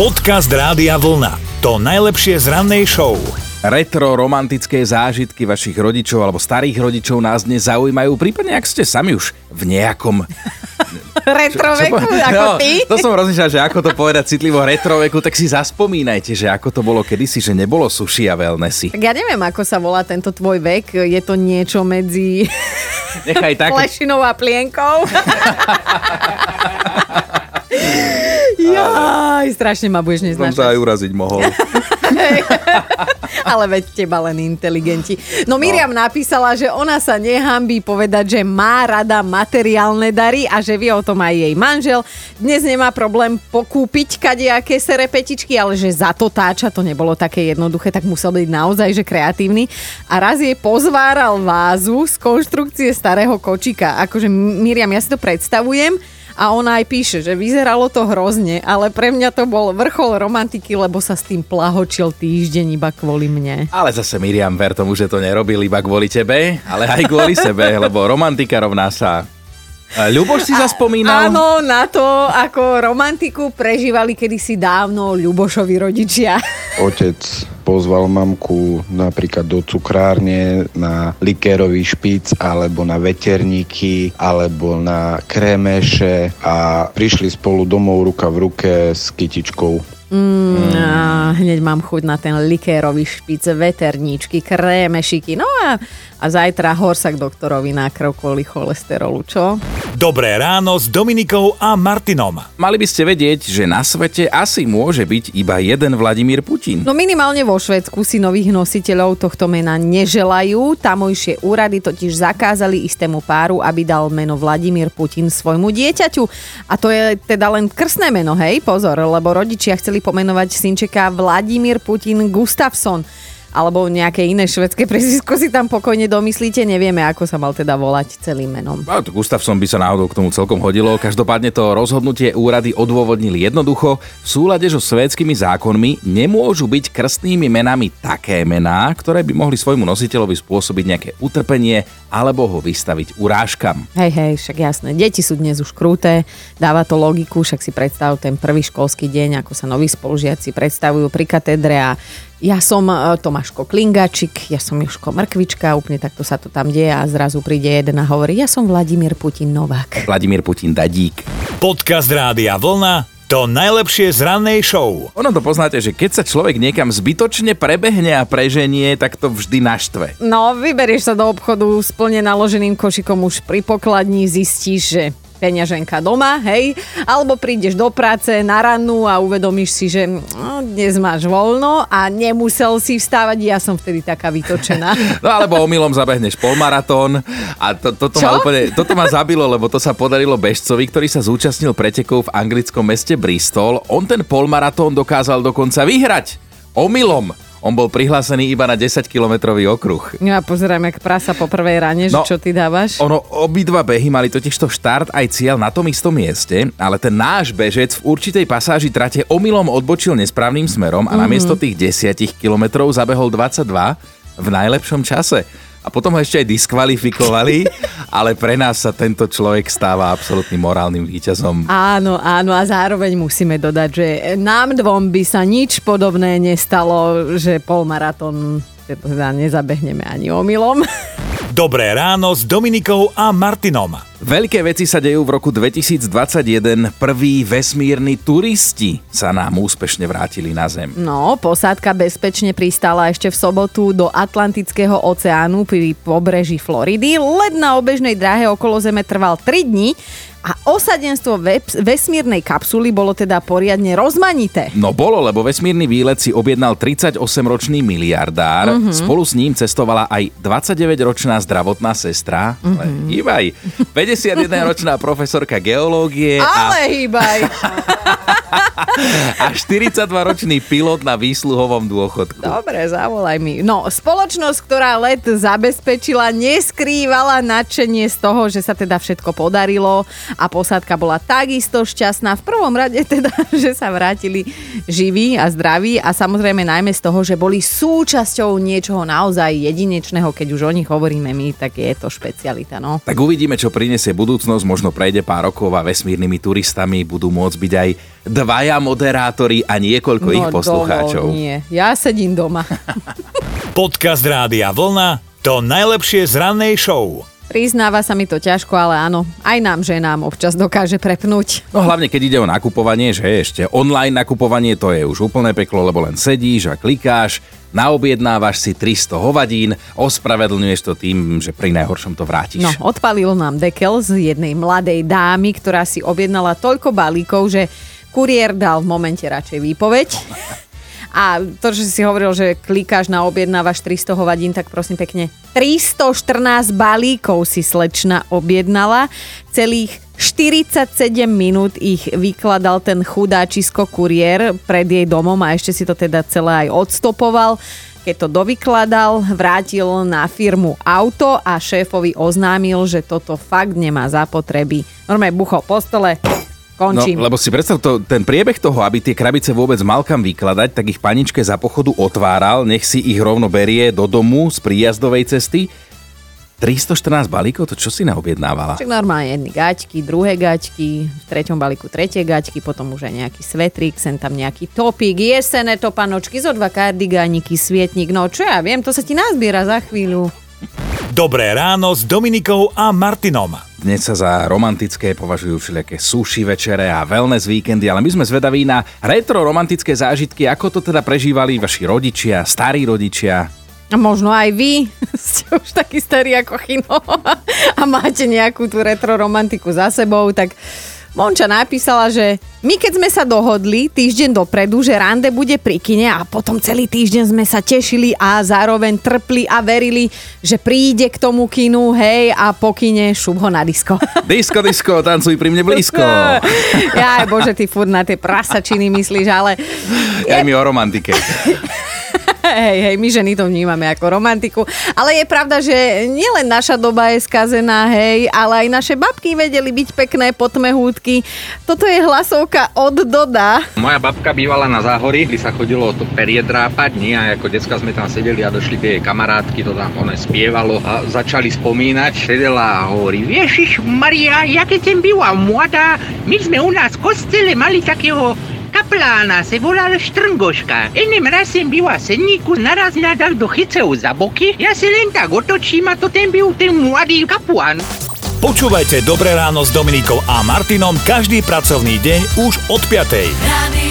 Podcast Rádia Vlna. To najlepšie z rannej show. Retro romantické zážitky vašich rodičov alebo starých rodičov nás dnes zaujímajú, prípadne ak ste sami už v nejakom Retroveku, ako no, ty? To som rozmýšľal, že ako to povedať citlivo retroveku, tak si zaspomínajte, že ako to bolo kedysi, že nebolo suši a wellnessy. Tak ja neviem, ako sa volá tento tvoj vek. Je to niečo medzi Nechaj tak. flešinou a plienkou? Jaj, strašne ma budeš Som sa aj uraziť mohol. Ale veď teba len inteligenti. No Miriam napísala, že ona sa nehambí povedať, že má rada materiálne dary a že vie o tom aj jej manžel. Dnes nemá problém pokúpiť kadejaké serepetičky, ale že za to táča to nebolo také jednoduché, tak musel byť naozaj že kreatívny. A raz jej pozváral vázu z konštrukcie starého kočika. Akože Miriam, ja si to predstavujem, a ona aj píše, že vyzeralo to hrozne, ale pre mňa to bol vrchol romantiky, lebo sa s tým plahočil týždeň iba kvôli mne. Ale zase Miriam, ver tomu, že to nerobil iba kvôli tebe, ale aj kvôli sebe, lebo romantika rovná sa... Ľuboš si zaspomínal? Áno, na to, ako romantiku prežívali kedysi dávno Ľubošovi rodičia. Otec pozval mamku napríklad do cukrárne na likérový špic alebo na veterníky alebo na krémeše a prišli spolu domov ruka v ruke s kytičkou. Mm, a hneď mám chuť na ten likérový špic, veterníčky, krémešiky. No a, a zajtra horsa k doktorovi na krv kvôli cholesterolu, čo? Dobré ráno s Dominikou a Martinom. Mali by ste vedieť, že na svete asi môže byť iba jeden Vladimír Putin. No minimálne vo Švedsku si nových nositeľov tohto mena neželajú. Tamojšie úrady totiž zakázali istému páru, aby dal meno Vladimír Putin svojmu dieťaťu. A to je teda len krstné meno, hej, pozor, lebo rodičia chceli pomenovať synčeka Vladimír Putin Gustafsson alebo nejaké iné švedské prezvisko si tam pokojne domyslíte, nevieme, ako sa mal teda volať celým menom. A to Gustafsson by sa náhodou k tomu celkom hodilo. Každopádne to rozhodnutie úrady odôvodnili jednoducho. V súlade so svédskymi zákonmi nemôžu byť krstnými menami také mená, ktoré by mohli svojmu nositeľovi spôsobiť nejaké utrpenie alebo ho vystaviť urážkam. Hej, hej, však jasné. Deti sú dnes už kruté, dáva to logiku, však si predstav ten prvý školský deň, ako sa noví spolužiaci predstavujú pri katedre a ja som e, Tomáško Klingačik, ja som Joško Mrkvička, úplne takto sa to tam deje a zrazu príde jeden a hovorí, ja som Vladimír Putin Novák. Vladimír Putin Dadík. Podcast Rádia Vlna. To najlepšie z rannej show. Ono to poznáte, že keď sa človek niekam zbytočne prebehne a preženie, tak to vždy naštve. No, vyberieš sa do obchodu s plne naloženým košikom už pri pokladni, zistíš, že peňaženka doma, hej, alebo prídeš do práce na rannú a uvedomíš si, že dnes máš voľno a nemusel si vstávať, ja som vtedy taká vytočená. No alebo omylom zabehneš polmaratón a to, toto, Čo? ma úplne, toto ma zabilo, lebo to sa podarilo bežcovi, ktorý sa zúčastnil pretekov v anglickom meste Bristol. On ten polmaratón dokázal dokonca vyhrať. Omylom. On bol prihlásený iba na 10-kilometrový okruh. Ja pozerám, jak prasa po prvej rane, že No, čo ty dávaš. Ono, obidva behy mali totižto štart aj cieľ na tom istom mieste, ale ten náš bežec v určitej pasáži trate omylom odbočil nesprávnym smerom a namiesto tých 10 kilometrov zabehol 22 v najlepšom čase. A potom ho ešte aj diskvalifikovali, ale pre nás sa tento človek stáva absolútnym morálnym víťazom. Áno, áno a zároveň musíme dodať, že nám dvom by sa nič podobné nestalo, že polmaratón teda nezabehneme ani omylom. Dobré ráno s Dominikou a Martinom. Veľké veci sa dejú v roku 2021. Prví vesmírni turisti sa nám úspešne vrátili na Zem. No, posádka bezpečne pristála ešte v sobotu do Atlantického oceánu pri pobreží Floridy. Let na obežnej dráhe okolo Zeme trval 3 dní a osadenstvo vesmírnej kapsuly bolo teda poriadne rozmanité. No bolo, lebo vesmírny výlet si objednal 38-ročný miliardár. Mhm. Mm-hmm. Spolu s ním cestovala aj 29-ročná zdravotná sestra. Mm-hmm. Ale hýbaj. 51-ročná profesorka geológie a, Ale hýbaj! a 42-ročný pilot na výsluhovom dôchodku. Dobre, zavolaj mi. No, spoločnosť, ktorá let zabezpečila, neskrývala nadšenie z toho, že sa teda všetko podarilo a posádka bola takisto šťastná. V prvom rade teda, že sa vrátili živí a zdraví a samozrejme najmä z toho, že boli súčasťou niečoho naozaj jedinečného, keď už o nich hovoríme my, tak je to špecialita, no. Tak uvidíme, čo prinesie budúcnosť. Možno prejde pár rokov a vesmírnymi turistami budú môcť byť aj dvaja moderátori a niekoľko ich poslucháčov. Dovol, nie, ja sedím doma. Podcast Rádia Vlna to najlepšie z rannej show. Priznáva sa mi to ťažko, ale áno, aj nám ženám občas dokáže prepnúť. No hlavne keď ide o nakupovanie, že ešte online nakupovanie to je už úplné peklo, lebo len sedíš a klikáš, naobjednávaš si 300 hovadín, ospravedlňuješ to tým, že pri najhoršom to vrátiš. No, odpalil nám dekel z jednej mladej dámy, ktorá si objednala toľko balíkov, že kuriér dal v momente radšej výpoveď. A to, že si hovoril, že klikáš na objednávaš 300 hovadín, tak prosím pekne, 314 balíkov si slečna objednala, celých 47 minút ich vykladal ten chudáčisko kuriér pred jej domom a ešte si to teda celé aj odstopoval. Keď to dovykladal, vrátil na firmu auto a šéfovi oznámil, že toto fakt nemá zapotreby. Normálne buchol po stole, končím. No, lebo si predstav to, ten priebeh toho, aby tie krabice vôbec mal kam vykladať, tak ich paničke za pochodu otváral, nech si ich rovno berie do domu z príjazdovej cesty. 314 balíkov, to čo si naobjednávala? Však normálne jedny gaťky, druhé gaťky, v treťom balíku tretie gaťky, potom už aj nejaký svetrík, sem tam nejaký topík, jesené topanočky, zo dva kardigániky, svietnik, no čo ja viem, to sa ti nazbiera za chvíľu. Dobré ráno s Dominikou a Martinom. Dnes sa za romantické považujú všelijaké sushi večere a wellness víkendy, ale my sme zvedaví na retro romantické zážitky, ako to teda prežívali vaši rodičia, starí rodičia. A možno aj vy. Ste už takí starí ako Chino. A máte nejakú tú retro romantiku za sebou, tak Monča napísala, že my keď sme sa dohodli týždeň dopredu, že rande bude pri kine a potom celý týždeň sme sa tešili a zároveň trpli a verili, že príde k tomu kinu, hej, a po kine šup ho na disko. Disko, disko, tancuj pri mne blízko. Ja, bože, ty furt na tie prasačiny myslíš, ale... Aj mi o romantike. Hej, hej, my ženy to vnímame ako romantiku. Ale je pravda, že nielen naša doba je skazená, hej, ale aj naše babky vedeli byť pekné potmehúdky. Toto je hlasovka od Doda. Moja babka bývala na záhori, kde sa chodilo to perie nie? A ako decka sme tam sedeli a došli tie kamarátky, to tam one spievalo a začali spomínať. Sedela a hovorí, Ježiš Maria, ja keď som byla mladá, my sme u nás v kostele mali takého kaplána, se volal Štrngoška. Jedným raz jsem byla sedníku, naraz na dal do chyceho za boky, ja si len tak otočím a to ten byl ten mladý kapuán. Počúvajte Dobré ráno s Dominikou a Martinom každý pracovný deň už od 5. Radio